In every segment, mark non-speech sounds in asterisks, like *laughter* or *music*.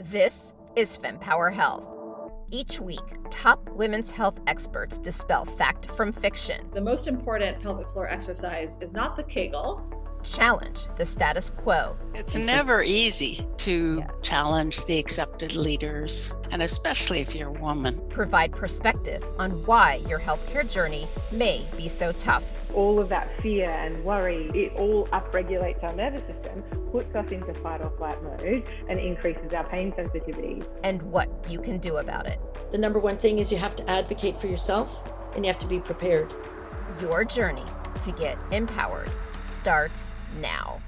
This is FemPower Health. Each week, top women's health experts dispel fact from fiction, The most important pelvic floor exercise is not the Kegel. challenge the status quo, It's never easy to Yeah. challenge the accepted leaders, and especially if you're a woman. provide perspective on why your healthcare journey may be so tough, all of that fear and worry, it all upregulates our nervous system, puts us into fight or flight mode, and increases our pain sensitivity. and what you can do about it. The number one thing is you have to advocate for yourself and you have to be prepared. Your journey to get empowered starts now.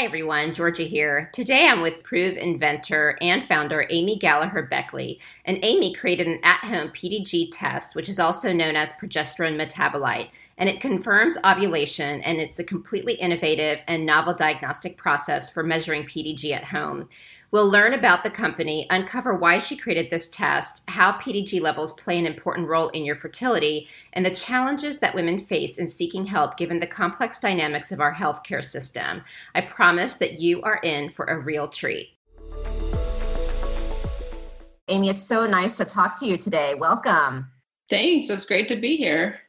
Hi everyone, Georgia here. Today I'm with Proov inventor and founder Amy Galliher Beckley. And Amy created an at home PDG test, which is also known as progesterone metabolite. And it confirms ovulation, and it's a completely innovative and novel diagnostic process for measuring PDG at home. We'll learn about the company, uncover why she created this test, how PDG levels play an important role in your fertility, and the challenges that women face in seeking help given the complex dynamics of our healthcare system. I promise that you are in for a real treat. Amy, it's so nice to talk to you today. Welcome. Thanks. It's great to be here.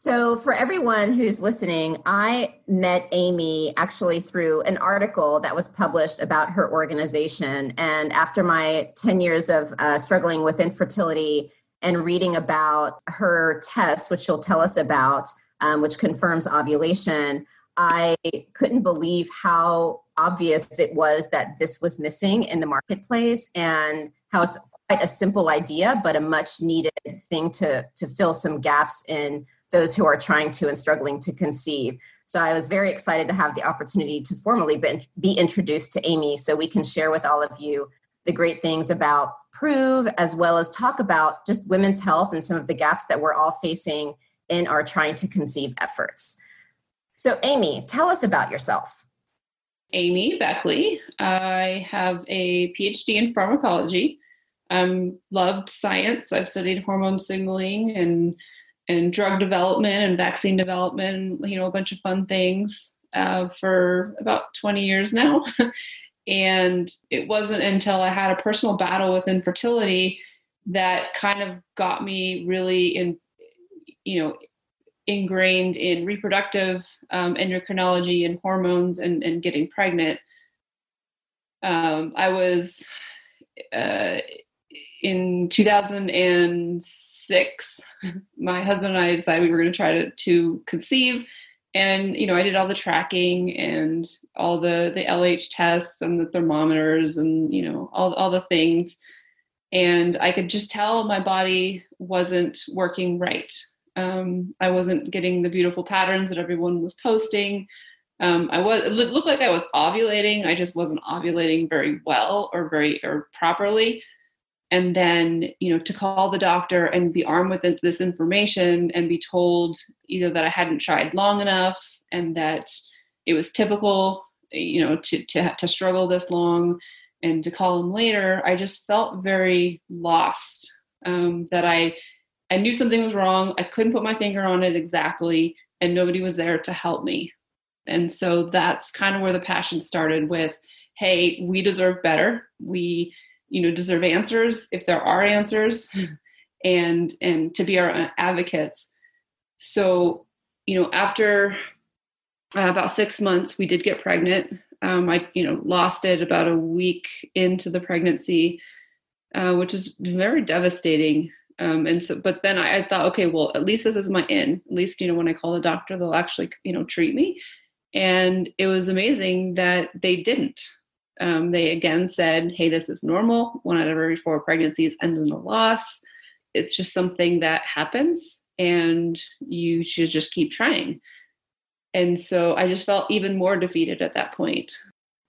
So, for everyone who's listening, I met Amy actually through an article that was published about her organization. And after my 10 years of uh, struggling with infertility and reading about her test, which she'll tell us about, um, which confirms ovulation, I couldn't believe how obvious it was that this was missing in the marketplace and how it's quite a simple idea, but a much needed thing to, to fill some gaps in those who are trying to and struggling to conceive. So I was very excited to have the opportunity to formally be, introduced to Amy so we can share with all of you the great things about Proov, as well as talk about just women's health and some of the gaps that we're all facing in our trying to conceive efforts. So, Amy, tell us about yourself. Amy Beckley. I have a PhD in pharmacology. Um, loved science. I've studied hormone signaling and and drug development and vaccine development. You know, a bunch of fun things uh, for about 20 years now. *laughs* and it wasn't until I had a personal battle with infertility that kind of got me really in, you know, ingrained in reproductive um, endocrinology and hormones and, and getting pregnant. Um, I was uh, in 2006. My husband and I decided we were going to try to, to conceive, and you know I did all the tracking and all the the LH tests and the thermometers and you know all all the things, and I could just tell my body wasn't working right um, I wasn't getting the beautiful patterns that everyone was posting. Um, I was it looked like I was ovulating. I just wasn't ovulating very well or very or properly. And then you know to call the doctor and be armed with this information and be told either that I hadn't tried long enough and that it was typical you know to to to struggle this long and to call him later. I just felt very lost. Um, that I I knew something was wrong. I couldn't put my finger on it exactly, and nobody was there to help me. And so that's kind of where the passion started with hey, we deserve better. We, you know, deserve answers if there are answers and and to be our advocates. So, you know, after uh, about 6 months we did get pregnant. Um, I, you know, lost it about a week into the pregnancy, uh, which is very devastating. Um, and so but then I, I, thought okay well at least this is my in. At least you know when i call the doctor they'll actually you know treat me. And it was amazing that they didn't um, they again said hey this is normal. One out of every four pregnancies ends in a loss. It's just something that happens and you should just keep trying. And so i just felt even more defeated at that point.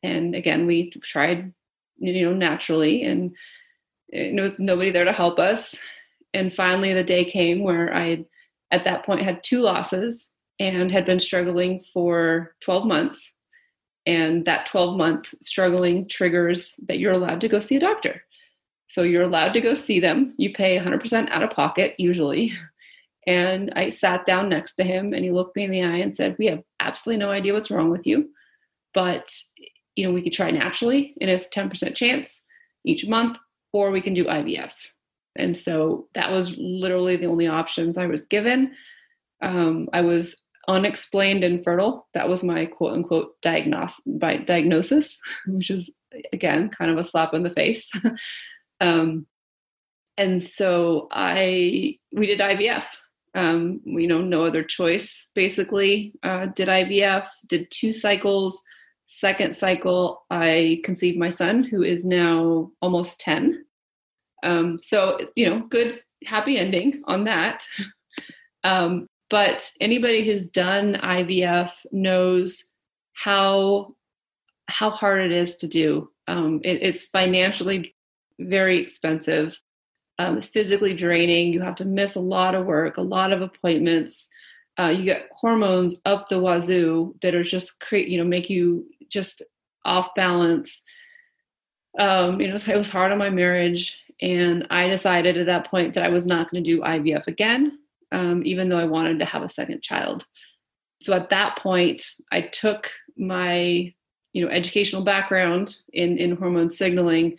and again we tried you know naturally and you know, nobody there to help us. And finally the day came where i at that point had two losses and had been struggling for 12 months and that 12 month struggling triggers that you're allowed to go see a doctor. So you're allowed to go see them. You pay 100% out of pocket usually. *laughs* And i sat down next to him and he looked me in the eye and said we have absolutely no idea what's wrong with you but you know we could try naturally and it's 10% chance each month or we can do ivf and so that was literally the only options i was given. Um, i was unexplained infertile that was my quote unquote diagnos- by diagnosis which is again kind of a slap in the face. *laughs* Um, and so i we did ivf um, you know no other choice basically. Uh, did ivf did two cycles. Second cycle i conceived my son who is now almost 10 um, so you know good happy ending on that. *laughs* Um, but anybody who's done ivf knows how how hard it is to do um, it, it's financially very expensive um, physically draining. You have to miss a lot of work, a lot of appointments. Uh, you get hormones up the wazoo that are just create, you know, make you just off balance. Um, you know, it was hard on my marriage, and I decided at that point that I was not going to do IVF again, um, even though I wanted to have a second child. So at that point, I took my, you know, educational background in in hormone signaling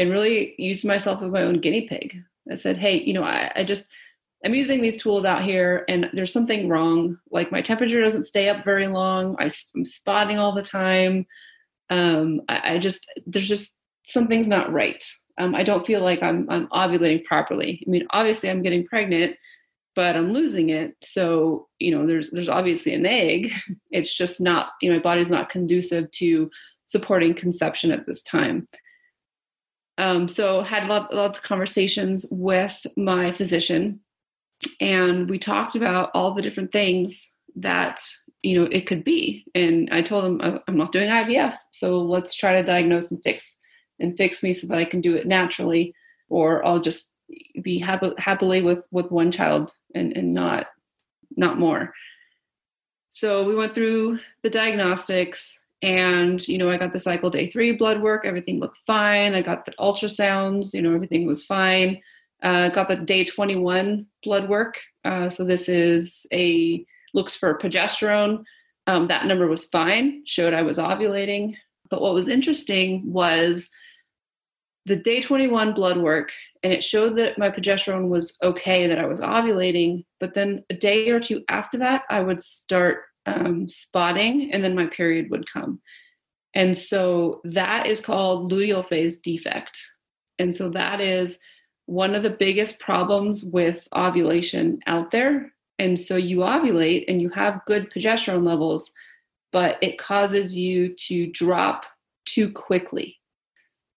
and really used myself as my own guinea pig. I said, hey, you know, I, I just, I'm using these tools out here and there's something wrong. Like my temperature doesn't stay up very long. I, am spotting all the time. Um, I, I, just, there's just something's not right. Um, I don't feel like I'm, I'm ovulating properly. I mean, obviously I'm getting pregnant, but I'm losing it. So, you know, there's, there's obviously an egg. *laughs* It's just not, you know, my body's not conducive to supporting conception at this time. Um, so had lot, lots of conversations with my physician, and we talked about all the different things that you know it could be. And I told him I'm not doing IVF, so let's try to diagnose and fix and fix me so that I can do it naturally, or I'll just be happy, happily with with one child and and not not more. So we went through the diagnostics and you know i got the cycle day three blood work. Everything looked fine. I got the ultrasounds. You know everything was fine. Uh, got the day 21 blood work. Uh, so this is a looks for progesterone. Um, that number was fine showed i was ovulating. But what was interesting was the day 21 blood work and it showed that my progesterone was okay that i was ovulating but then a day or two after that i would start um, spotting, and then my period would come. And so that is called luteal phase defect. And so that is one of the biggest problems with ovulation out there. And so you ovulate and you have good progesterone levels, but it causes you to drop too quickly.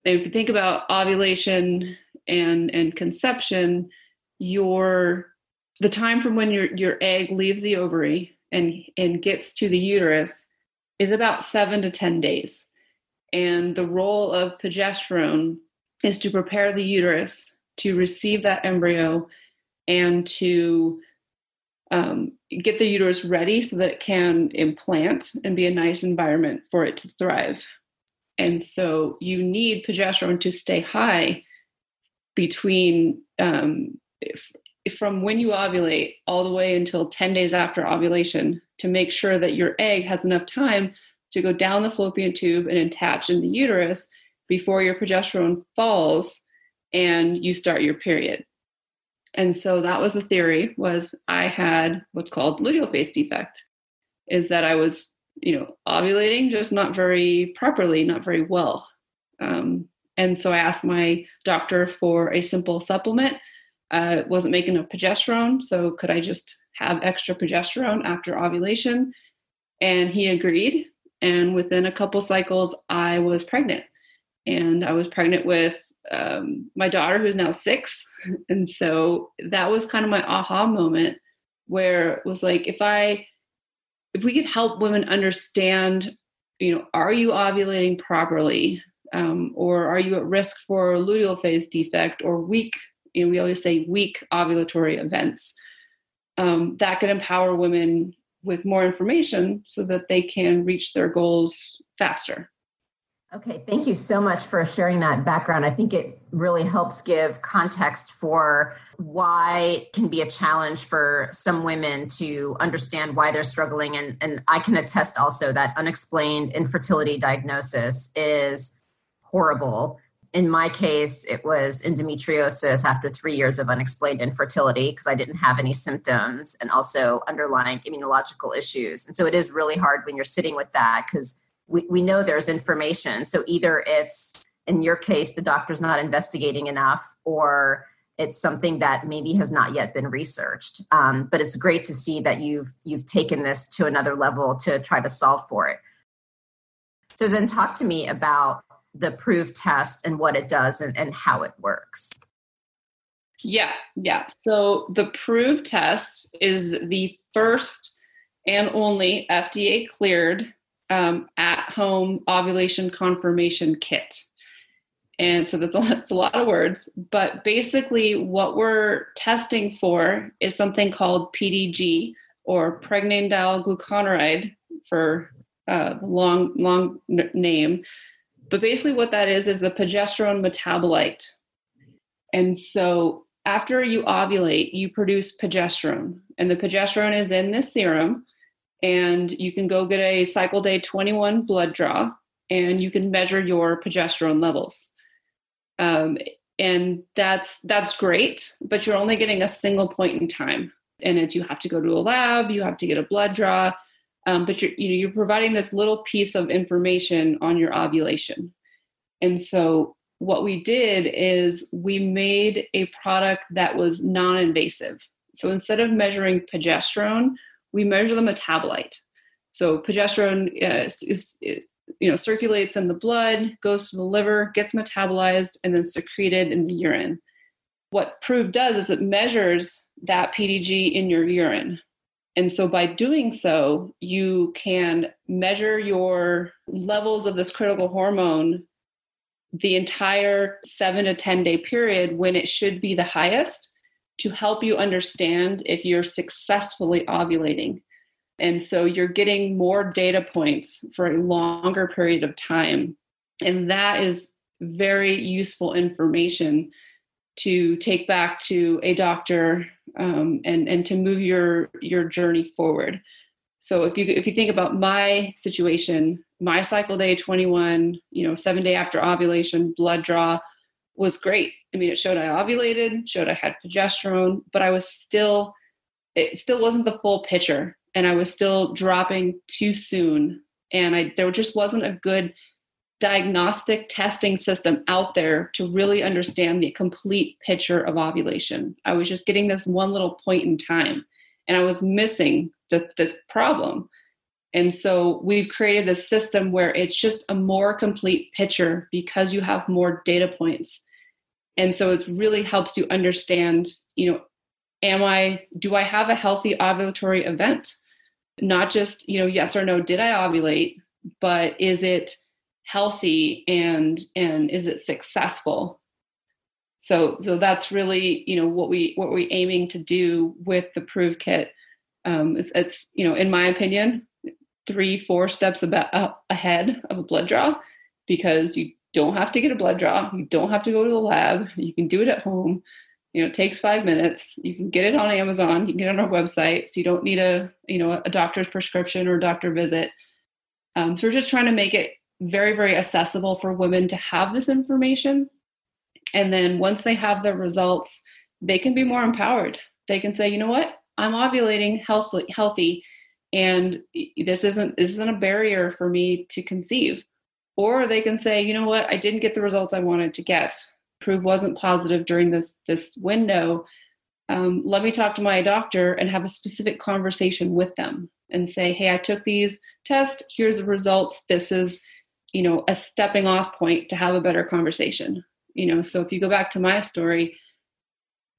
And if you think about ovulation and, and conception, your the time from when your, your egg leaves the ovary and, and gets to the uterus is about seven to 10 days. And the role of progesterone is to prepare the uterus to receive that embryo and to um, get the uterus ready so that it can implant and be a nice environment for it to thrive. And so you need progesterone to stay high between um, from when you ovulate all the way until 10 days after ovulation to make sure that your egg has enough time to go down the fallopian tube and attach in the uterus before your progesterone falls and you start your period. And so that was the theory was I had what's called luteal phase defect is that I was, you know, ovulating just not very properly, not very well. Um, and so I asked my doctor for a simple supplement uh, wasn't making enough progesterone, so could I just have extra progesterone after ovulation? And he agreed. And within a couple cycles, I was pregnant. And I was pregnant with um, my daughter, who's now six. *laughs* And so that was kind of my aha moment where it was like, if I, if we could help women understand, you know, are you ovulating properly? Um, or are you at risk for luteal phase defect or weak you know, we always say weak ovulatory events. Um, that could empower women with more information so that they can reach their goals faster. Okay, thank you so much for sharing that background. I think it really helps give context for why it can be a challenge for some women to understand why they're struggling. And, and I can attest also that unexplained infertility diagnosis is horrible. In my case, it was endometriosis after three years of unexplained infertility because I didn't have any symptoms and also underlying immunological issues. And so it is really hard when you're sitting with that because we, we know there's information. So either it's, in your case, the doctor's not investigating enough, or it's something that maybe has not yet been researched. Um, but it's great to see that you've you've taken this to another level to try to solve for it. So then, talk to me about the Proov test and what it does and, and how it works. Yeah, yeah. So the Proov test is the first and only FDA cleared um, at home ovulation confirmation kit. And so that's a, *laughs* that's a lot of words, but basically, what we're testing for is something called PDG or pregnanediol glucuronide for uh, the long, long n- name. But basically, what that is is the progesterone metabolite. And so, after you ovulate, you produce progesterone, and the progesterone is in this serum and you can go get a cycle day 21 blood draw and you can measure your progesterone levels. Um, and that's that's great but you're only getting a single point in time. And it's you have to go to a lab you have to get a blood draw um, but you're you know you're providing this little piece of information on your ovulation and so what we did is we made a product that was non-invasive so instead of measuring progesterone we measure the metabolite. So progesterone uh, is, is, you know circulates in the blood, goes to the liver, gets metabolized, and then secreted in the urine. What Proov does is it measures that PDG in your urine. And so by doing so, you can measure your levels of this critical hormone the entire seven to 10 day period when it should be the highest to help you understand if you're successfully ovulating. And so you're getting more data points for a longer period of time. And that is very useful information to take back to a doctor um, and, and to move your, your journey forward. So if you if you think about my situation, my cycle day 21, you know, seven day after ovulation, blood draw, was great. I mean, it showed I ovulated, showed I had progesterone, but I was still, it still wasn't the full picture. And I was still dropping too soon. And I, there just wasn't a good diagnostic testing system out there to really understand the complete picture of ovulation. I was just getting this one little point in time and I was missing the, this problem. And so we've created this system where it's just a more complete picture because you have more data points. And so it really helps you understand, you know, am I, do I have a healthy ovulatory event? Not just, you know, yes or no, did I ovulate, but is it healthy and and is it successful? So so that's really, you know, what we what we're aiming to do with the Proov Kit. Um, it's, it's you know, in my opinion, three, four steps about, ahead of a blood draw because you don't have to get a blood draw. You don't have to go to the lab. You can do it at home. You know, it takes five minutes. You can get it on Amazon. You can get it on our website. So you don't need a, you know, a doctor's prescription or doctor visit. Um, so we're just trying to make it very, very accessible for women to have this information. And then once they have the results, they can be more empowered. They can say, you know what, I'm ovulating healthy, healthy and this isn't this isn't a barrier for me to conceive. Or they can say you know what? I didn't get the results i wanted to get. Proov wasn't positive during this this window. Um, let me talk to my doctor and have a specific conversation with them and say hey i took these tests. Here's the results. This is you know a stepping off point to have a better conversation you know so if you go back to my story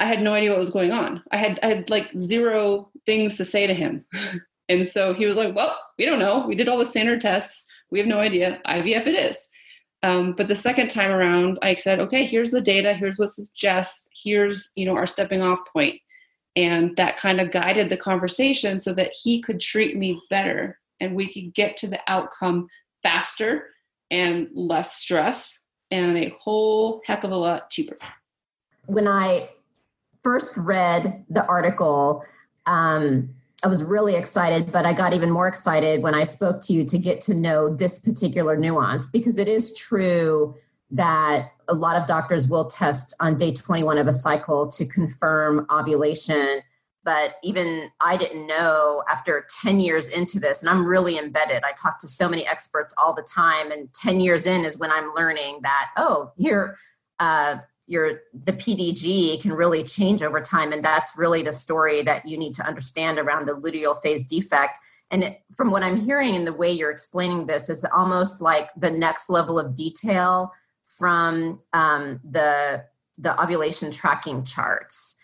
i had no idea what was going on i had i had like zero things to say to him *laughs* And so he was like, well, we don't know. We did all the standard tests. We have no idea. IVF it is. Um, but the second time around, I said, okay, here's the data. Here's what suggests. Here's, you know, our stepping off point. And that kind of guided the conversation so that he could treat me better and we could get to the outcome faster and less stress and a whole heck of a lot cheaper. When I first read the article, um, I was really excited, but I got even more excited when I spoke to you to get to know this particular nuance because it is true that a lot of doctors will test on day 21 of a cycle to confirm ovulation. But even I didn't know after 10 years into this, and I'm really embedded. I talk to so many experts all the time, and 10 years in is when I'm learning that, oh, you're uh, your the PDG can really change over time, and that's really the story that you need to understand around the luteal phase defect. And it, from what I'm hearing in the way you're explaining this, it's almost like the next level of detail from um, the the ovulation tracking charts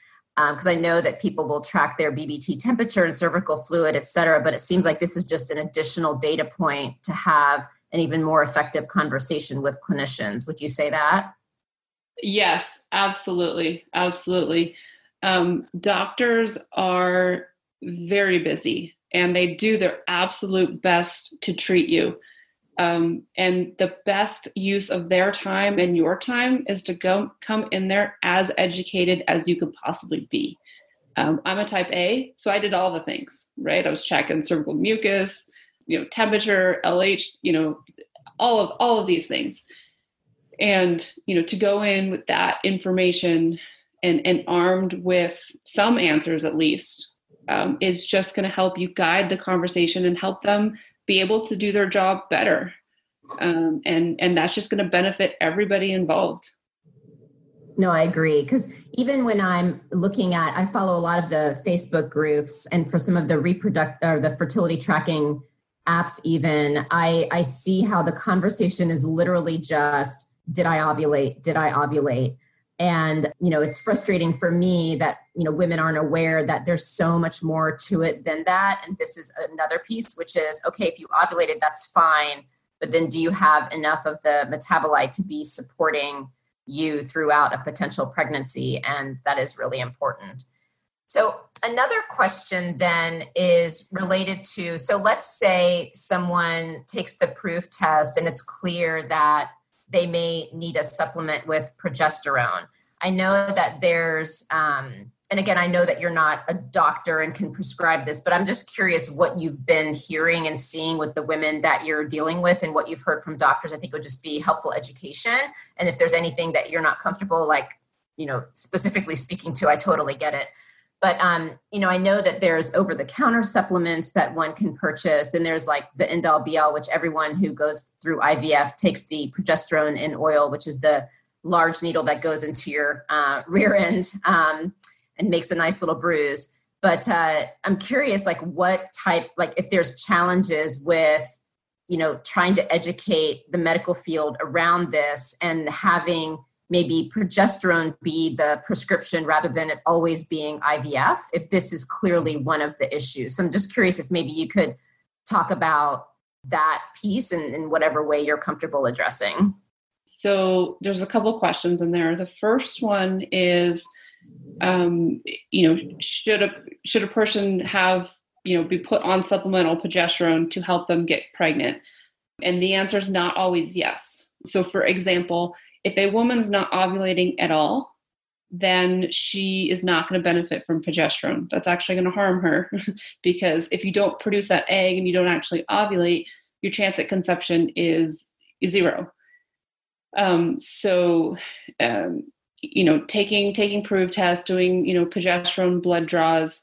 because um, I know that people will track their BBT temperature and cervical fluid, et cetera. But it seems like this is just an additional data point to have an even more effective conversation with clinicians. Would you say that? Yes, absolutely. Absolutely. Um, doctors are very busy and they do their absolute best to treat you. Um, and the best use of their time and your time is to go come in there as educated as you could possibly be. Um, I'm a type A, so I did all the things, right? I was checking cervical mucus, you know, temperature, LH, you know, all of all of these things and you know to go in with that information and and armed with some answers at least um, is just going to help you guide the conversation and help them be able to do their job better um, and and that's just going to benefit everybody involved no i agree because even when i'm looking at i follow a lot of the facebook groups and for some of the reproduct or the fertility tracking apps even i i see how the conversation is literally just did I ovulate? Did I ovulate? And, you know, it's frustrating for me that, you know, women aren't aware that there's so much more to it than that. And this is another piece, which is okay, if you ovulated, that's fine. But then do you have enough of the metabolite to be supporting you throughout a potential pregnancy? And that is really important. So, another question then is related to so let's say someone takes the Proov test and it's clear that they may need a supplement with progesterone. I know that there's, um, and again, I know that you're not a doctor and can prescribe this, but I'm just curious what you've been hearing and seeing with the women that you're dealing with and what you've heard from doctors. I think would just be helpful education. And if there's anything that you're not comfortable, like, you know, specifically speaking to, I totally get it. But um, you know, I know that there's over-the-counter supplements that one can purchase. Then there's like the end all be all, which everyone who goes through IVF takes the progesterone in oil, which is the large needle that goes into your uh, rear end um, and makes a nice little bruise. But uh, I'm curious, like what type, like if there's challenges with, you know, trying to educate the medical field around this and having maybe progesterone be the prescription rather than it always being IVF, if this is clearly one of the issues. So I'm just curious if maybe you could talk about that piece in, in whatever way you're comfortable addressing. So there's a couple questions in there. The first one is, um, you know, should a should a person have you know be put on supplemental progesterone to help them get pregnant? And the answer is not always yes. So, for example, if a woman's not ovulating at all, then she is not going to benefit from progesterone. That's actually going to harm her *laughs* because if you don't produce that egg and you don't actually ovulate, your chance at conception is, zero. Um, so, um, you know, taking taking Proov tests, doing you know progesterone blood draws,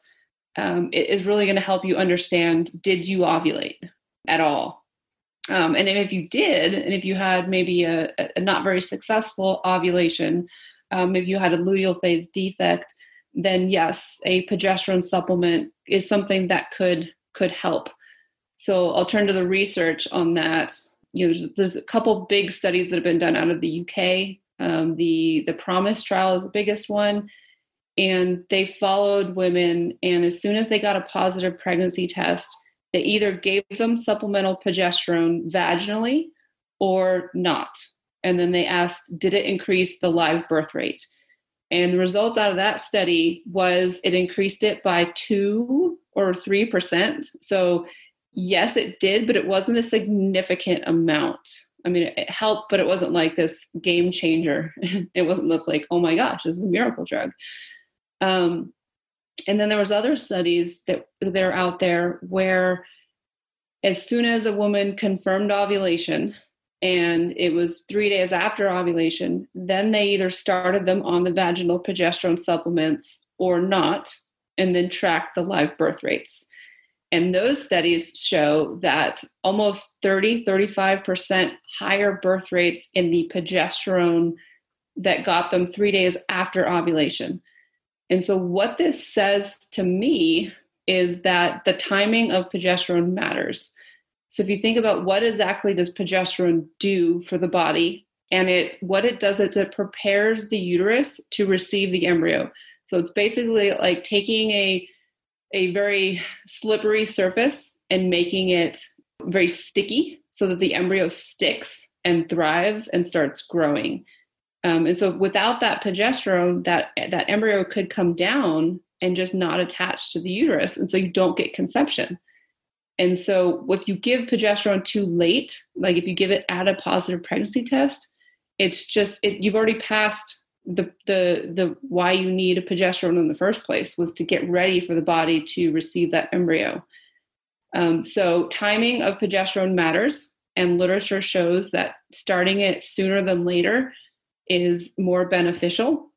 um, is really going to help you understand did you ovulate at all um, and if you did, and if you had maybe a, a not very successful ovulation, um, if you had a luteal phase defect, then yes, a progesterone supplement is something that could could help. So I'll turn to the research on that. You know, there's, there's a couple big studies that have been done out of the UK. Um, the the Promise trial is the biggest one, and they followed women, and as soon as they got a positive pregnancy test, they either gave them supplemental progesterone vaginally or not. And then they asked, did it increase the live birth rate? And the results out of that study was it increased it by two or three percent. So, yes, it did, but it wasn't a significant amount. I mean, it helped, but it wasn't like this game changer. *laughs* it wasn't look like, oh my gosh, this is a miracle drug. Um, and then there was other studies that that are out there where as soon as a woman confirmed ovulation and it was three days after ovulation then they either started them on the vaginal progesterone supplements or not and then tracked the live birth rates and those studies show that almost 30 35% higher birth rates in the progesterone that got them three days after ovulation and so, what this says to me is that the timing of progesterone matters. So, if you think about what exactly does progesterone do for the body, and it what it does is it prepares the uterus to receive the embryo. So it's basically like taking a a very slippery surface and making it very sticky so that the embryo sticks and thrives and starts growing. Um, and so without that progesterone, that that embryo could come down and just not attach to the uterus, and so you don't get conception. And so if you give progesterone too late, like if you give it at a positive pregnancy test, it's just it, you've already passed the the the why you need a progesterone in the first place was to get ready for the body to receive that embryo. Um, so timing of progesterone matters, and literature shows that starting it sooner than later is more beneficial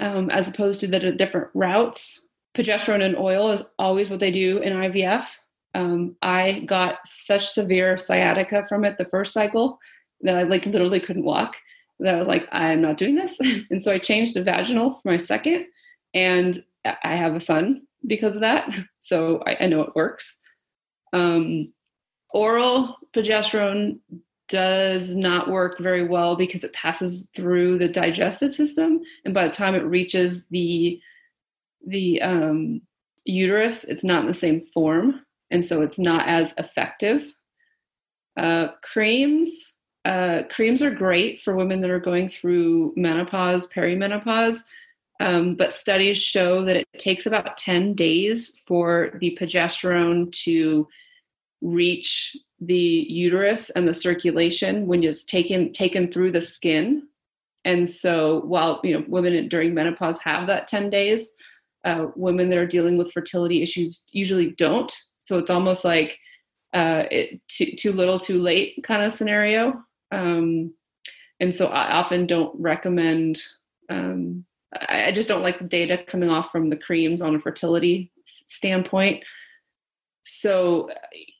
um, as opposed to the different routes. Progesterone and oil is always what they do in IVF. Um, I got such severe sciatica from it the first cycle that I like literally couldn't walk. That I was like, I'm not doing this, *laughs* and so I changed to vaginal for my second, and I have a son because of that. *laughs* So I, I know it works. Um, oral progesterone does not work very well because it passes through the digestive system and by the time it reaches the the um, uterus it's not in the same form and so it's not as effective uh, creams uh, creams are great for women that are going through menopause perimenopause um, but studies show that it takes about 10 days for the progesterone to reach the uterus and the circulation when it's taken taken through the skin. And so while you know women during menopause have that 10 days uh, women that are dealing with fertility issues usually don't. So it's almost like uh, it, too, too little too late kind of scenario um, and so i often don't recommend um, I, just don't like the data coming off from the creams on a fertility standpoint so,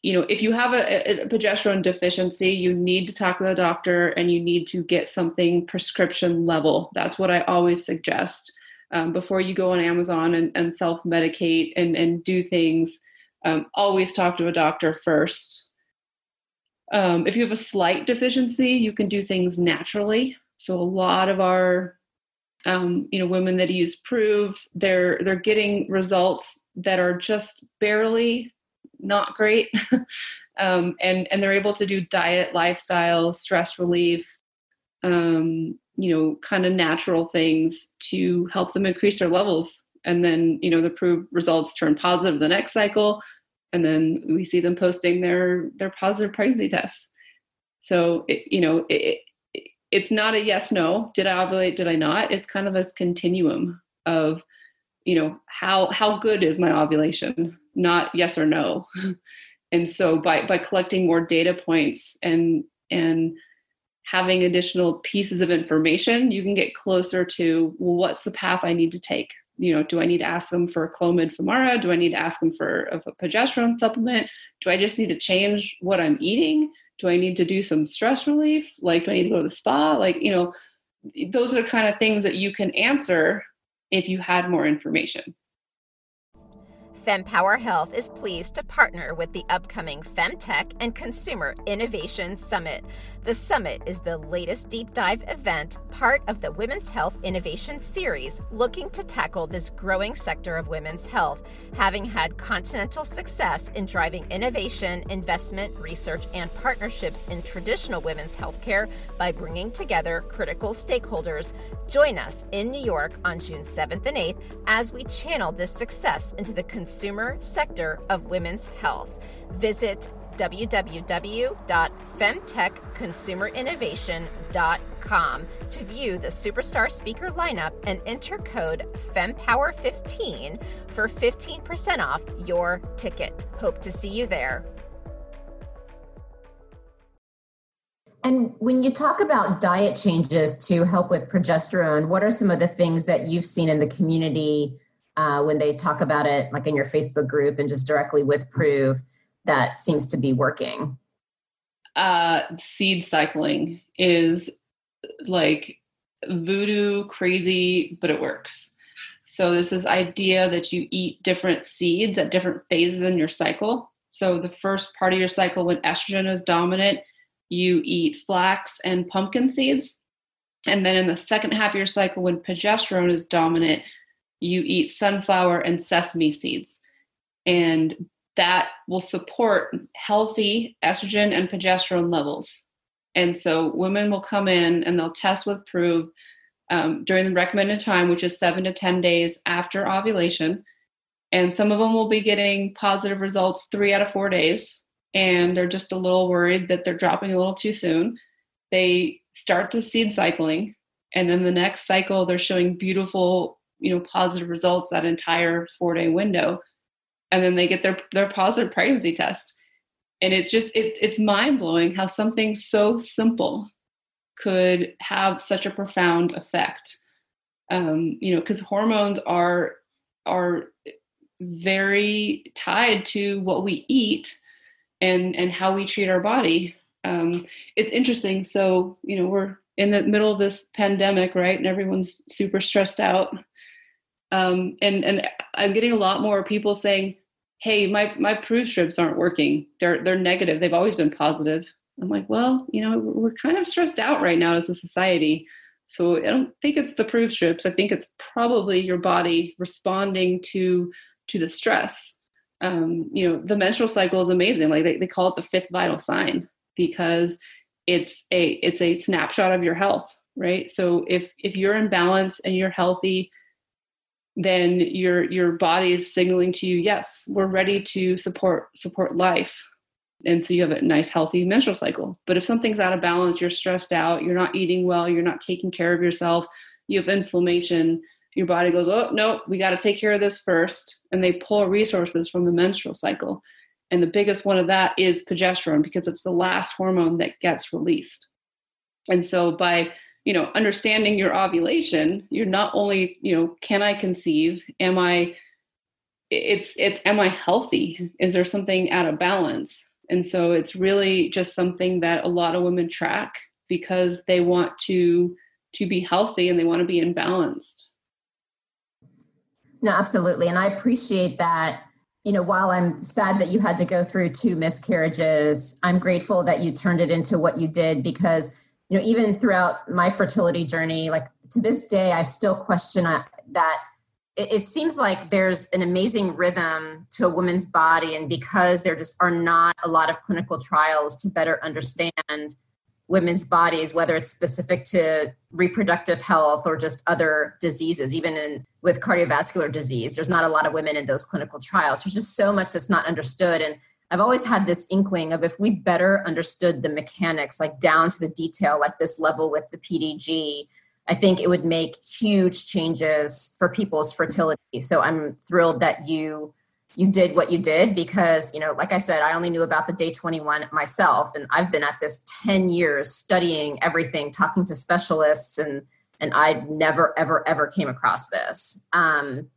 you know, if you have a, a, progesterone deficiency, you need to talk to the doctor and you need to get something prescription level. That's what I always suggest um, before you go on Amazon and, and self medicate and, and do things. Um, always talk to a doctor first. Um, if you have a slight deficiency, you can do things naturally. So a lot of our, um, you know, women that use Proov, they're they're getting results that are just barely not great. *laughs* um, and and they're able to do diet, lifestyle, stress relief, um, you know, kind of natural things to help them increase their levels. And then you know the Proov results turn positive the next cycle, and then we see them posting their their positive pregnancy tests. So it, you know it, it, it's not a yes no. Did I ovulate? Did I not? It's kind of this continuum of you know how how good is my ovulation not yes or no. *laughs* and so by by collecting more data points and and having additional pieces of information, you can get closer to well, what's the path I need to take. You know, do I need to ask them for Clomid Femara? Do I need to ask them for a progesterone supplement? Do I just need to change what I'm eating? Do I need to do some stress relief? Like, do I need to go to the spa? Like, you know, those are the kind of things that you can answer if you had more information. FemPower Health is pleased to partner with the upcoming FemTech and Consumer Innovation Summit. The summit is the latest deep dive event, part of the Women's Health Innovation Series, looking to tackle this growing sector of women's health, having had continental success in driving innovation, investment, research, and partnerships in traditional women's healthcare by bringing together critical stakeholders. Join us in New York on June 7th and 8th as we channel this success into the consumer sector of women's health. Visit www.femtechconsumerinnovation.com to view the superstar speaker lineup and enter code FEMPOWER15 for 15% off your ticket. Hope to see you there. And when you talk about diet changes to help with progesterone, what are some of the things that you've seen in the community uh, when they talk about it, like in your Facebook group and just directly with Proov, that seems to be working? Uh, seed cycling is like voodoo crazy, but it works. So this is idea that you eat different seeds at different phases in your cycle. So the first part of your cycle when estrogen is dominant, you eat flax and pumpkin seeds. And then in the second half of your cycle, when progesterone is dominant, you eat sunflower and sesame seeds. And that will support healthy estrogen and progesterone levels. And so women will come in and they'll test with Proov um, during the recommended time, which is seven to 10 days after ovulation. And some of them will be getting positive results three out of four days and they're just a little worried that they're dropping a little too soon. They start the seed cycling, and then the next cycle they're showing beautiful, you know, positive results that entire four day window, and then they get their their positive pregnancy test, and it's just it, it's mind blowing how something so simple could have such a profound effect. Um, you know, because hormones are are very tied to what we eat and and how we treat our body. Um, it's interesting. So you know we're in the middle of this pandemic right? And everyone's super stressed out um, and and i'm getting a lot more people saying hey my my Proov strips aren't working. They're they're negative. They've always been positive. I'm like well you know we're kind of stressed out right now as a society. So i don't think it's the Proov strips i think it's probably your body responding to to the stress. Um, you know the menstrual cycle is amazing. Like they, they call it the fifth vital sign because it's a it's a snapshot of your health right? So if if you're in balance and you're healthy then your your body is signaling to you yes we're ready to support support life and so you have a nice healthy menstrual cycle but if something's out of balance you're stressed out you're not eating well you're not taking care of yourself you have inflammation your body goes, oh, no, we got to take care of this first. And they pull resources from the menstrual cycle. And the biggest one of that is progesterone because it's the last hormone that gets released. And so by you know understanding your ovulation you're not only you know can i conceive am i it's it's am i healthy is there something out of balance and so it's really just something that a lot of women track because they want to to be healthy and they want to be in balance no, absolutely. And I appreciate that. You know, while I'm sad that you had to go through two miscarriages, I'm grateful that you turned it into what you did because, you know, even throughout my fertility journey, like to this day, I still question uh, that it, it seems like there's an amazing rhythm to a woman's body. And because there just are not a lot of clinical trials to better understand women's bodies whether it's specific to reproductive health or just other diseases even in with cardiovascular disease there's not a lot of women in those clinical trials there's just so much that's not understood and i've always had this inkling of if we better understood the mechanics like down to the detail like this level with the pdg i think it would make huge changes for people's fertility. So i'm thrilled that you you did what you did because you know like i said i only knew about the day 21 myself and i've been at this 10 years studying everything talking to specialists and and i never ever ever came across this. Um,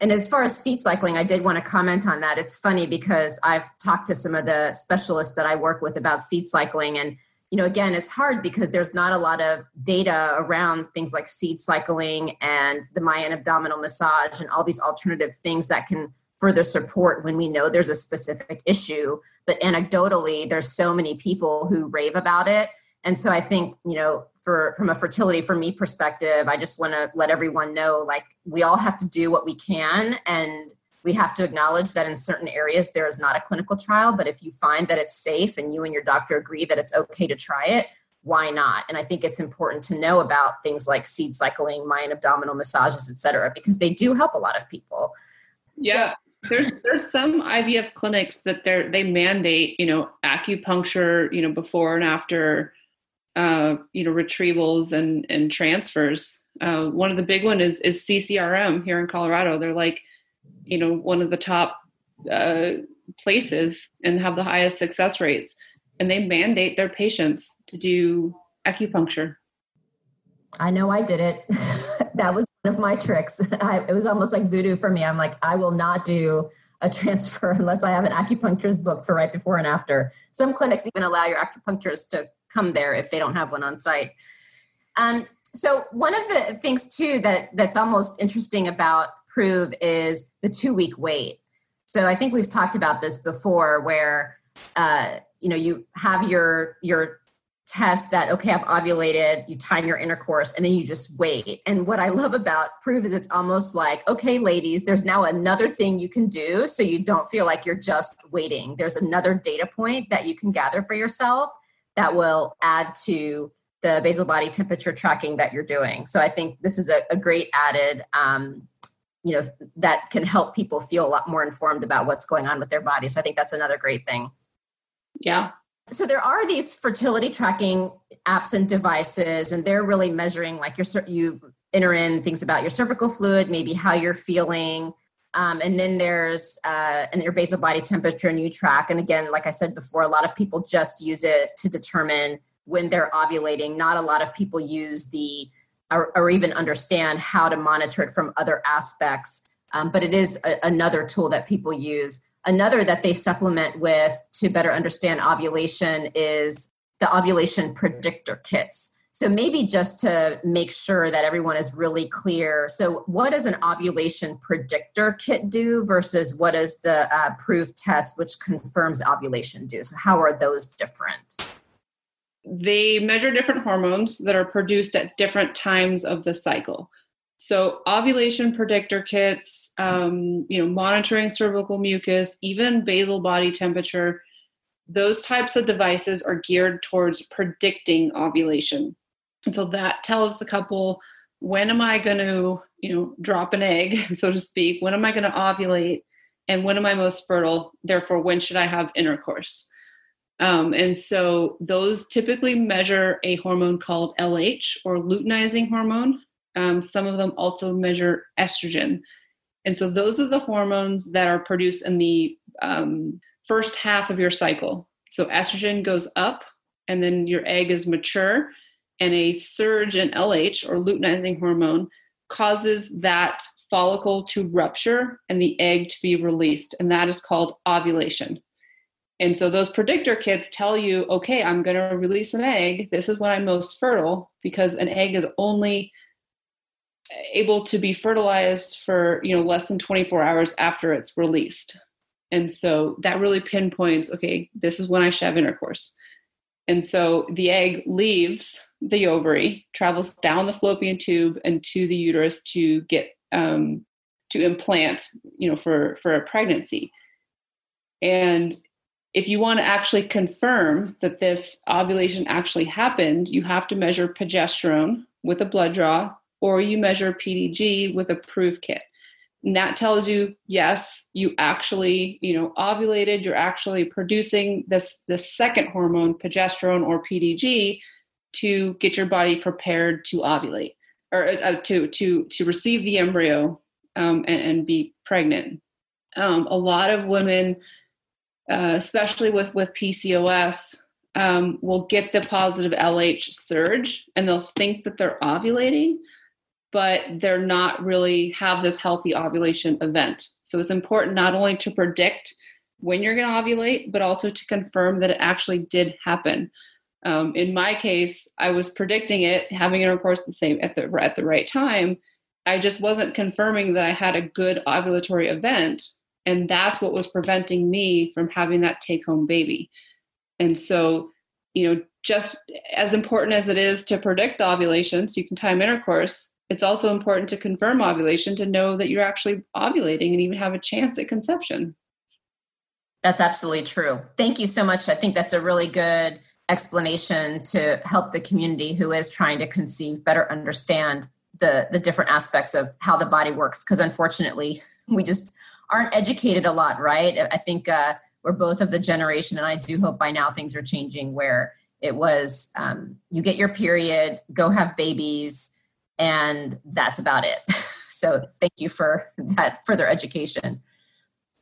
and as far as seed cycling i did want to comment on that. It's funny because i've talked to some of the specialists that i work with about seed cycling. And you know again it's hard because there's not a lot of data around things like seed cycling and the mayan abdominal massage and all these alternative things that can further support when we know there's a specific issue. But anecdotally there's so many people who rave about it and so i think you know for from a fertility for me perspective i just want to let everyone know like we all have to do what we can and we have to acknowledge that in certain areas there is not a clinical trial but if you find that it's safe and you and your doctor agree that it's okay to try it why not? And i think it's important to know about things like seed cycling mayan abdominal massages etc because they do help a lot of people. Yeah there's there's some IVF clinics that they they mandate you know acupuncture you know before and after uh, you know retrievals and and transfers. Uh, one of the big one is is CCRM here in Colorado. They're like you know one of the top uh, places and have the highest success rates, and they mandate their patients to do acupuncture. I know I did it. *laughs* that was one of my tricks. *laughs* I, it was almost like voodoo for me. I'm like, I will not do a transfer *laughs* unless I have an acupuncturist booked for right before and after. Some clinics even allow your acupuncturist to come there if they don't have one on site. Um, so one of the things too that that's almost interesting about Proov is the two week wait. So I think we've talked about this before, where uh, you know you have your your test that okay i've ovulated you time your intercourse and then you just wait and what i love about Proov is it's almost like okay ladies there's now another thing you can do so you don't feel like you're just waiting there's another data point that you can gather for yourself that will add to the basal body temperature tracking that you're doing. So i think this is a, a great added um, you know that can help people feel a lot more informed about what's going on with their body. So i think that's another great thing. Yeah. So there are these fertility tracking apps and devices and they're really measuring like your you enter in things about your cervical fluid maybe how you're feeling um, and then there's uh, and your basal body temperature and you track. And again like i said before a lot of people just use it to determine when they're ovulating. Not a lot of people use the or, or even understand how to monitor it from other aspects. Um, but it is a, another tool that people use. Another that they supplement with to better understand ovulation is the ovulation predictor kits. So maybe just to make sure that everyone is really clear. So, what does an ovulation predictor kit do versus what does the uh, Proov test, which confirms ovulation, do? So, how are those different? They measure different hormones that are produced at different times of the cycle. So ovulation predictor kits, um, you know, monitoring cervical mucus, even basal body temperature, those types of devices are geared towards predicting ovulation. And so that tells the couple when am I going to, you know, drop an egg, *laughs* so to speak? When am I going to ovulate? And when am I most fertile? Therefore, when should I have intercourse? Um, and so those typically measure a hormone called LH or luteinizing hormone. Um, some of them also measure estrogen. And so those are the hormones that are produced in the um, first half of your cycle. So estrogen goes up, and then your egg is mature, and a surge in LH or luteinizing hormone causes that follicle to rupture and the egg to be released. And that is called ovulation. And so those predictor kits tell you, okay, I'm going to release an egg. This is when I'm most fertile because an egg is only able to be fertilized for you know less than 24 hours after it's released and so that really pinpoints okay this is when i should have intercourse and so the egg leaves the ovary travels down the fallopian tube and to the uterus to get um, to implant you know for for a pregnancy and if you want to actually confirm that this ovulation actually happened you have to measure progesterone with a blood draw or you measure PDG with a Proov kit. And that tells you, yes, you actually, you know, ovulated, you're actually producing this the second hormone, progesterone or PDG, to get your body prepared to ovulate or uh, to to to receive the embryo um, and, and, be pregnant. Um, a lot of women, uh, especially with with PCOS, um, will get the positive LH surge and they'll think that they're ovulating, but they're not really have this healthy ovulation event. So it's important not only to predict when you're going to ovulate, but also to confirm that it actually did happen. Um, in my case, I was predicting it, having intercourse the same at the at the right time. I just wasn't confirming that I had a good ovulatory event, and that's what was preventing me from having that take home baby. And so, you know, just as important as it is to predict ovulation, so you can time intercourse, it's also important to confirm ovulation to know that you're actually ovulating and even have a chance at conception. That's absolutely true. Thank you so much. I think that's a really good explanation to help the community who is trying to conceive better understand the the different aspects of how the body works because unfortunately *laughs* we just aren't educated a lot, right? I think uh, we're both of the generation, and I do hope by now things are changing where it was um, you get your period, go have babies, and that's about it. *laughs* so thank you for *laughs* that further education.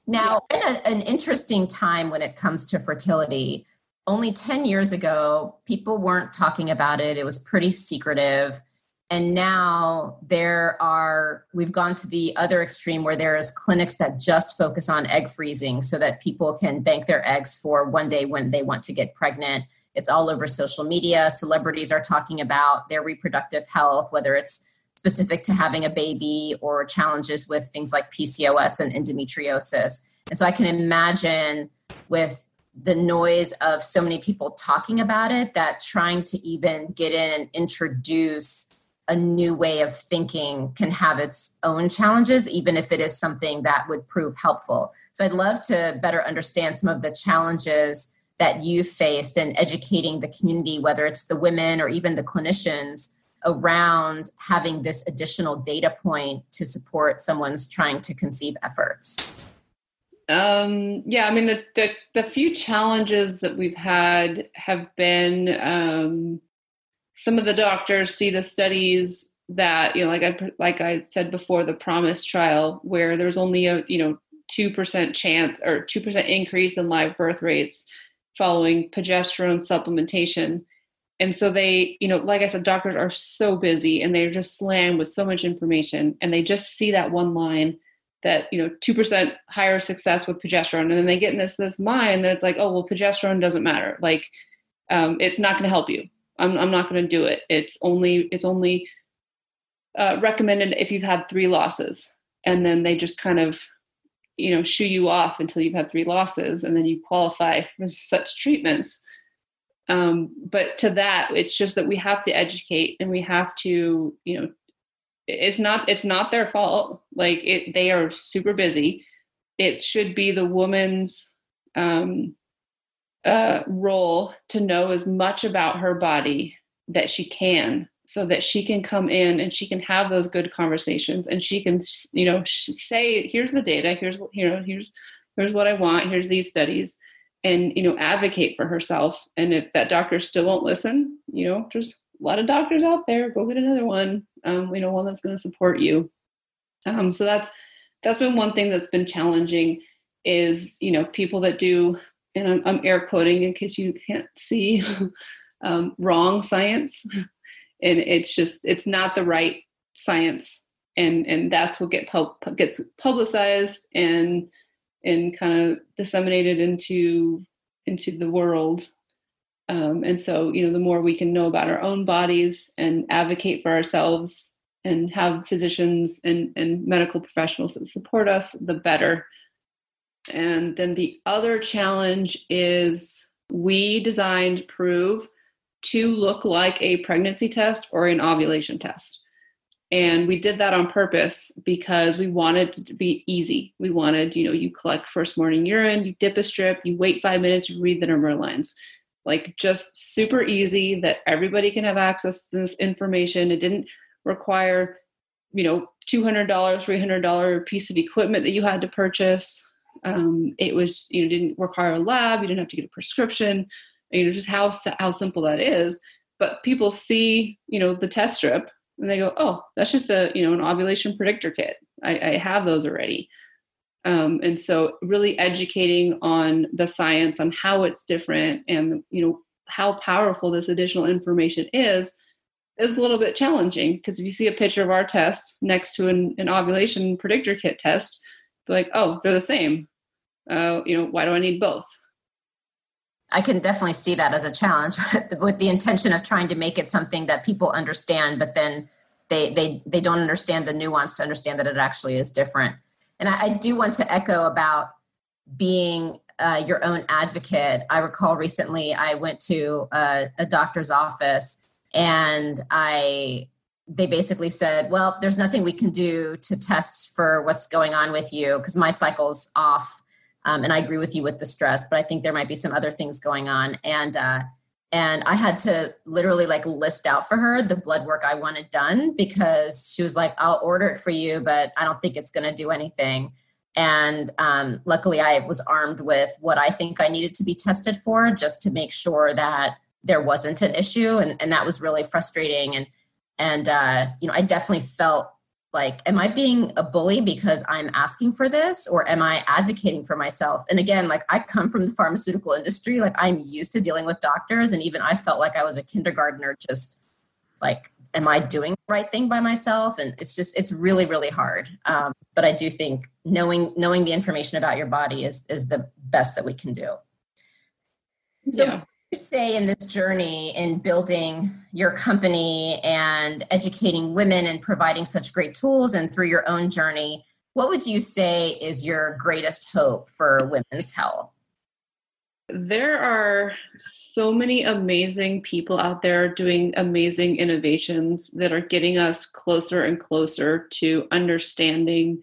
Now, in a, an interesting time when it comes to fertility, only 10 years ago, people weren't talking about it. It was pretty secretive. And now there are, we've gone to the other extreme where there's clinics that just focus on egg freezing so that people can bank their eggs for one day when they want to get pregnant. It's all over social media. Celebrities are talking about their reproductive health, whether it's specific to having a baby or challenges with things like PCOS and endometriosis. And so I can imagine with the noise of so many people talking about it that trying to even get in and introduce a new way of thinking can have its own challenges, even if it is something that would prove helpful. So I'd love to better understand some of the challenges that you faced in educating the community, whether it's the women or even the clinicians, around having this additional data point to support someone's trying to conceive efforts. Um, yeah, I mean the, the, the few challenges that we've had have been um, some of the doctors see the studies that you know, like I like I said before, the Promise trial where there's only a you know two percent chance or two percent increase in live birth rates following progesterone supplementation. And so they, you know, like I said, doctors are so busy and they're just slammed with so much information and they just see that one line that you know two percent higher success with progesterone, and then they get in this this mind that it's like, oh well, progesterone doesn't matter. Like, um, it's not going to help you. I'm I'm not going to do it. It's only it's only uh, recommended if you've had three losses, and then they just kind of you know shoo you off until you've had three losses, and then you qualify for such treatments. Um, but to that, it's just that we have to educate and we have to you know it's not it's not their fault. Like it they are super busy. It should be the woman's um, uh, role to know as much about her body that she can so that she can come in and she can have those good conversations and she can you know say here's the data. Here's what you know here's here's what i want. Here's these studies. And you know advocate for herself. And if that doctor still won't listen you know just a lot of doctors out there go get another one um, you know one that's going to support you. Um, so that's that's been one thing that's been challenging is you know people that do and i'm, I'm air quoting in case you can't see *laughs* um, wrong science. And it's just it's not the right science. And and that's what get pub- gets publicized and and kind of disseminated into into the world um, and so, you know, the more we can know about our own bodies and advocate for ourselves and have physicians and, and medical professionals that support us, the better. And then the other challenge is we designed Proov to look like a pregnancy test or an ovulation test. And we did that on purpose because we wanted to be easy. We wanted, you know, you collect first morning urine, you dip a strip, you wait five minutes, you read the number lines like just super easy that everybody can have access to this information. It didn't require, you know, $200, $300 piece of equipment that you had to purchase. Um, it was, you know, didn't require a lab. You didn't have to get a prescription. You know, just how how simple that is. But people see, you know, the test strip and they go, "Oh, that's just a, you know, an ovulation predictor kit. I, I have those already." Um, and so really educating on the science on how it's different and you know how powerful this additional information is is a little bit challenging. Because if you see a picture of our test next to an, an ovulation predictor kit test be like oh they're the same. Uh, you know why do i need both? I can definitely see that as a challenge *laughs* with the intention of trying to make it something that people understand, but then they they they don't understand the nuance to understand that it actually is different. And I, I do want to echo about being uh, your own advocate. I recall recently I went to a, a doctor's office and I they basically said, "Well, there's nothing we can do to test for what's going on with you because my cycle's off." Um, and I agree with you with the stress, but I think there might be some other things going on. And uh, and I had to literally like list out for her the blood work I wanted done because she was like, I'll order it for you, but I don't think it's going to do anything. And um, luckily, I was armed with what I think I needed to be tested for just to make sure that there wasn't an issue. And, and that was really frustrating. And, and uh, you know, I definitely felt like, am I being a bully because I'm asking for this or am I advocating for myself? And again, like I come from the pharmaceutical industry, like I'm used to dealing with doctors. And even I felt like I was a kindergartner just like am i doing the right thing by myself and it's just it's really really hard um, but i do think knowing knowing the information about your body is is the best that we can do so yeah. You say in this journey in building your company and educating women and providing such great tools and through your own journey what would you say is your greatest hope for women's health there are so many amazing people out there doing amazing innovations that are getting us closer and closer to understanding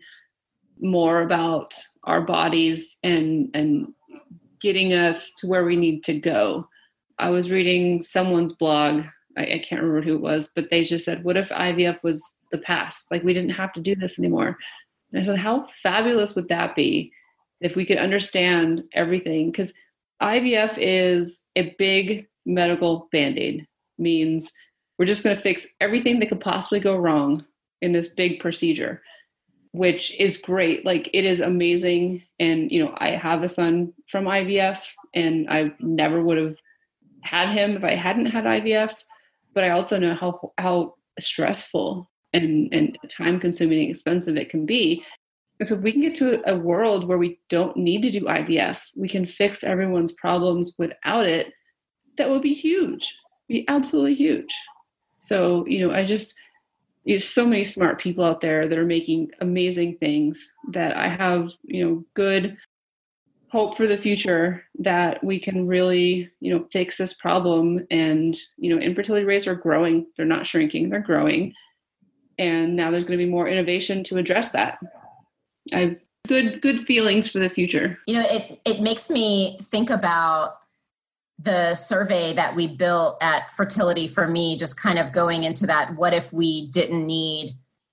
more about our bodies and and getting us to where we need to go. I was reading someone's blog, I, I can't remember who it was, but they just said, What if IVF was the past? Like we didn't have to do this anymore. And I said, How fabulous would that be if we could understand everything? Because IVF is a big medical band aid, means we're just going to fix everything that could possibly go wrong in this big procedure, which is great. Like, it is amazing. And, you know, I have a son from IVF, and I never would have had him if I hadn't had IVF. But I also know how, how stressful and, and time consuming and expensive it can be so if we can get to a world where we don't need to do IVF, we can fix everyone's problems without it, that would be huge. Be absolutely huge. So, you know, I just there's so many smart people out there that are making amazing things that I have, you know, good hope for the future that we can really, you know, fix this problem. And, you know, infertility rates are growing. They're not shrinking, they're growing. And now there's going to be more innovation to address that. I've good good feelings for the future. You know, it it makes me think about the survey that we built at Fertility for Me, just kind of going into that what if we didn't need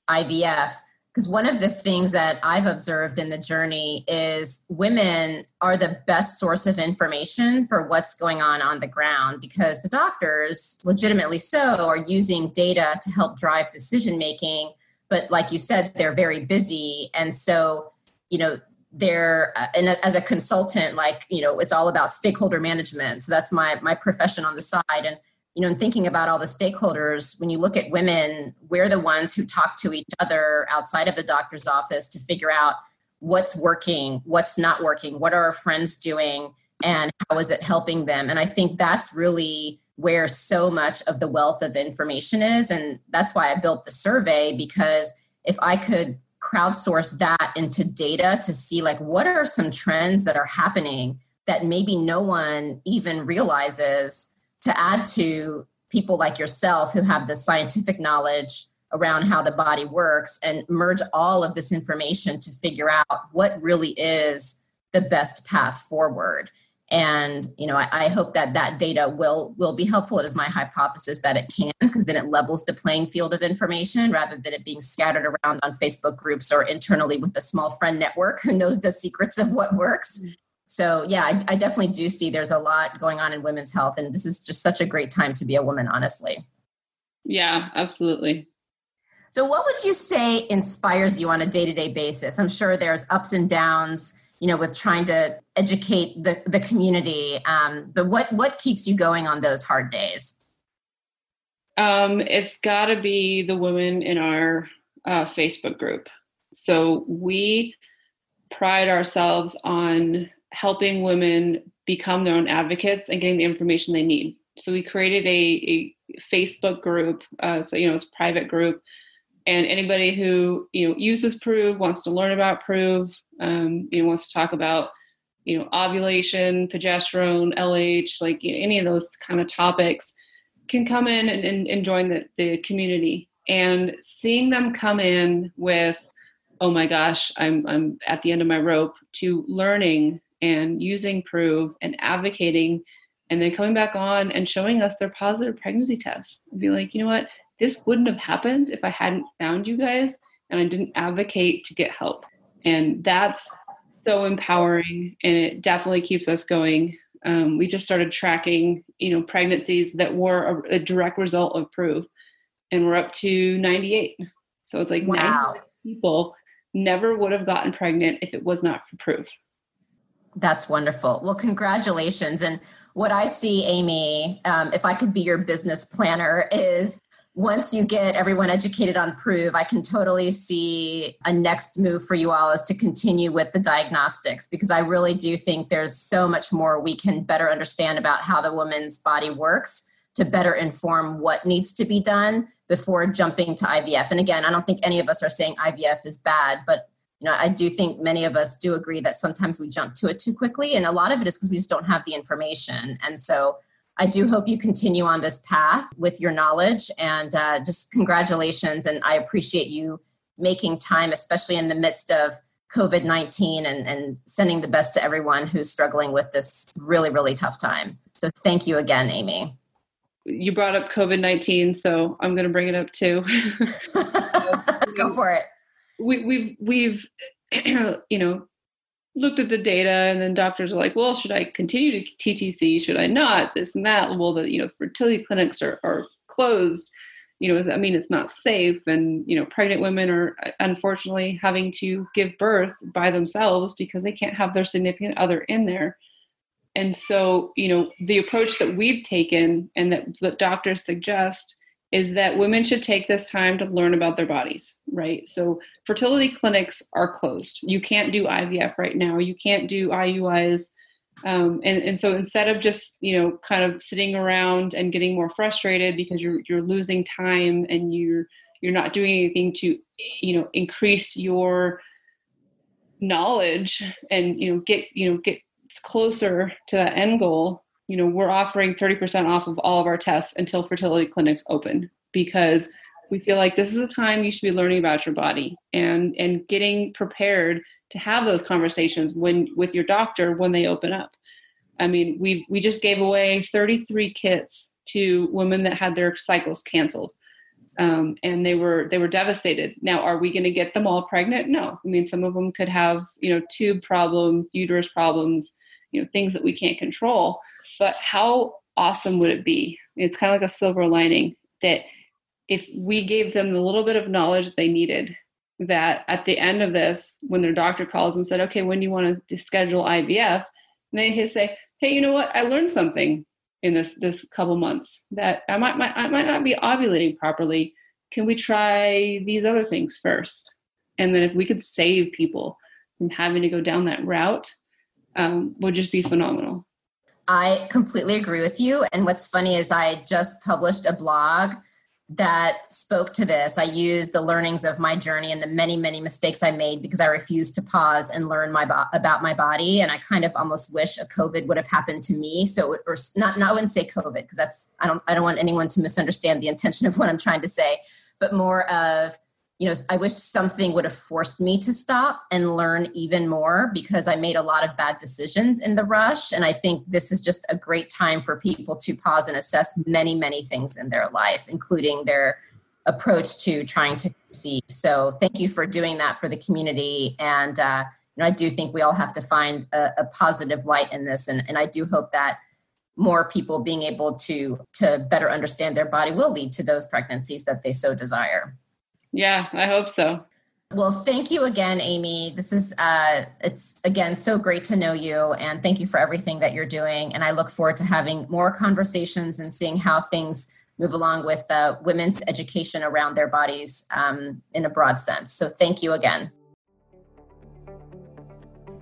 IVF? Because one of the things that I've observed in the journey is women are the best source of information for what's going on on the ground because the doctors, legitimately so, are using data to help drive decision making but like you said they're very busy. And so you know they're uh, and as a consultant like you know it's all about stakeholder management. So that's my my profession on the side. And you know in thinking about all the stakeholders when you look at women we're the ones who talk to each other outside of the doctor's office to figure out what's working what's not working what are our friends doing and how is it helping them and i think that's really where so much of the wealth of information is. And that's why I built the survey because if I could crowdsource that into data to see like what are some trends that are happening that maybe no one even realizes to add to people like yourself who have the scientific knowledge around how the body works and merge all of this information to figure out what really is the best path forward. And you know I, I, hope that that data will will be helpful. It is my hypothesis that it can because then it levels the playing field of information rather than it being scattered around on facebook groups or internally with a small friend network who knows the secrets of what works so yeah I, I definitely do see there's a lot going on in women's health and this is just such a great time to be a woman honestly. Yeah absolutely. So what would you say inspires you on a day-to-day basis? I'm sure there's ups and downs you know with trying to educate the the community um, but what what keeps you going on those hard days? Um, it's got to be the women in our uh, facebook group. So we pride ourselves on helping women become their own advocates and getting the information they need. So we created a, a facebook group uh, so you know it's a private group. And anybody who you know uses Proov wants to learn about Proov, um, you know wants to talk about you know ovulation progesterone lh like you know, any of those kind of topics can come in and, and, and join the, the community. And seeing them come in with oh my gosh i'm i'm at the end of my rope to learning and using Proov and advocating and then coming back on and showing us their positive pregnancy tests and be like you know what this wouldn't have happened if I hadn't found you guys and I didn't advocate to get help. And that's so empowering and it definitely keeps us going. Um, we just started tracking, you know, pregnancies that were a, a direct result of Proov, and we're up to 98. So it's like wow. people never would have gotten pregnant if it was not for Proov. That's wonderful. Well, congratulations. And what I see, Amy, um, if I could be your business planner, is once you get everyone educated on Proov i can totally see a next move for you all is to continue with the diagnostics because i really do think there's so much more we can better understand about how the woman's body works to better inform what needs to be done before jumping to ivf and again i don't think any of us are saying ivf is bad but you know i do think many of us do agree that sometimes we jump to it too quickly and a lot of it is because we just don't have the information and so I do hope you continue on this path with your knowledge and uh, just congratulations. And I appreciate you making time, especially in the midst of COVID 19 and, and sending the best to everyone who's struggling with this really, really tough time. So thank you again, Amy. You brought up COVID 19, so I'm going to bring it up too. *laughs* *laughs* Go for it. We, we've, we've, *clears throat* you know, looked at the data and then doctors are like well should i continue to ttc should i not? This and that. Well the you know fertility clinics are, are closed. You know i mean it's not safe. And you know pregnant women are unfortunately having to give birth by themselves because they can't have their significant other in there. And so you know the approach that we've taken and that, that doctors suggest is that women should take this time to learn about their bodies, right? So fertility clinics are closed. You can't do IVF right now. You can't do IUIs. Um, and, and so instead of just, you know, kind of sitting around and getting more frustrated because you're, you're losing time and you're, you're not doing anything to, you know, increase your knowledge and, you know, get, you know, get closer to that end goal, you know, we're offering 30% off of all of our tests until fertility clinics open because we feel like this is a time you should be learning about your body and and getting prepared to have those conversations when with your doctor when they open up. I mean, we we just gave away 33 kits to women that had their cycles canceled. Um, and they were they were devastated. Now, are we going to get them all pregnant? No. I mean, some of them could have you know tube problems, uterus problems, you know things that we can't control but how awesome would it be? It's kind of like a silver lining that if we gave them the little bit of knowledge they needed that at the end of this when their doctor calls and said okay when do you want to schedule ivf and they say hey you know what? I learned something in this this couple months that i might, might i might not be ovulating properly. Can we try these other things first? And then if we could save people from having to go down that route um, would just be phenomenal. I completely agree with you. And what's funny is I just published a blog that spoke to this. I used the learnings of my journey and the many, many mistakes I made because I refused to pause and learn my bo- about my body. And I kind of almost wish a COVID would have happened to me. So, or not, not I wouldn't say COVID because that's I don't I don't want anyone to misunderstand the intention of what I'm trying to say, but more of you know, I wish something would have forced me to stop and learn even more because I made a lot of bad decisions in the rush. And I think this is just a great time for people to pause and assess many, many things in their life, including their approach to trying to conceive. So thank you for doing that for the community. And, uh, you know, I do think we all have to find a, a positive light in this. And, and I do hope that more people being able to to better understand their body will lead to those pregnancies that they so desire. Yeah, I hope so. Well, thank you again, Amy. This is uh it's again so great to know you and thank you for everything that you're doing and I look forward to having more conversations and seeing how things move along with uh, women's education around their bodies um, in a broad sense. So thank you again.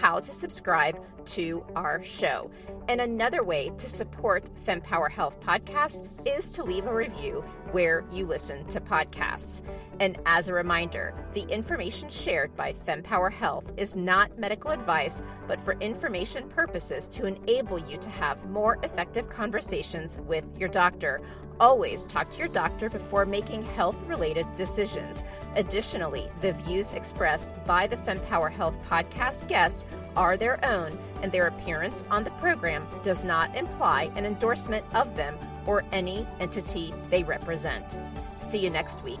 how to subscribe to our show. And another way to support FemPower Health Podcast is to leave a review where you listen to podcasts. And as a reminder, the information shared by FemPower Health is not medical advice, but for information purposes to enable you to have more effective conversations with your doctor. Always talk to your doctor before making health related decisions. Additionally, the views expressed by the FemPower Health podcast guests are their own, and their appearance on the program does not imply an endorsement of them or any entity they represent. See you next week.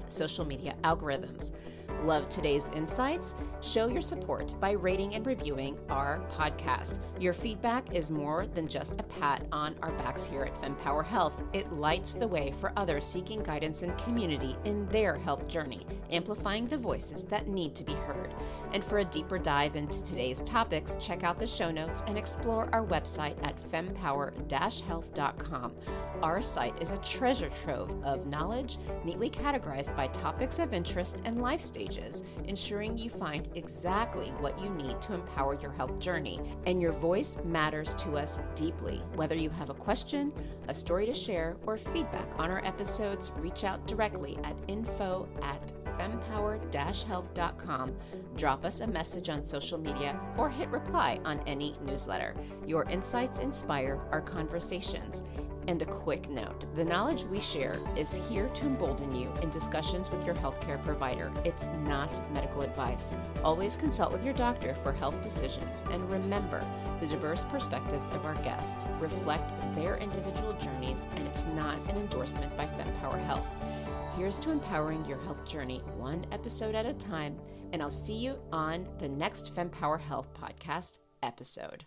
social media algorithms. Love today's insights? Show your support by rating and reviewing our podcast. Your feedback is more than just a pat on our backs here at FemPower Health. It lights the way for others seeking guidance and community in their health journey, amplifying the voices that need to be heard. And for a deeper dive into today's topics, check out the show notes and explore our website at fempower health.com. Our site is a treasure trove of knowledge, neatly categorized by topics of interest and life stages, ensuring you find exactly what you need to empower your health journey. And your voice matters to us deeply. Whether you have a question, a story to share, or feedback on our episodes, reach out directly at info at fempower-health.com. Drop us a message on social media or hit reply on any newsletter. Your insights inspire our conversations. And a quick note the knowledge we share is here to embolden you in discussions with your healthcare provider. It's not medical advice. Always consult with your doctor for health decisions. And remember, the diverse perspectives of our guests reflect their individual journeys, and it's not an endorsement by FemPower Health. Here's to empowering your health journey one episode at a time, and I'll see you on the next FemPower Health podcast episode.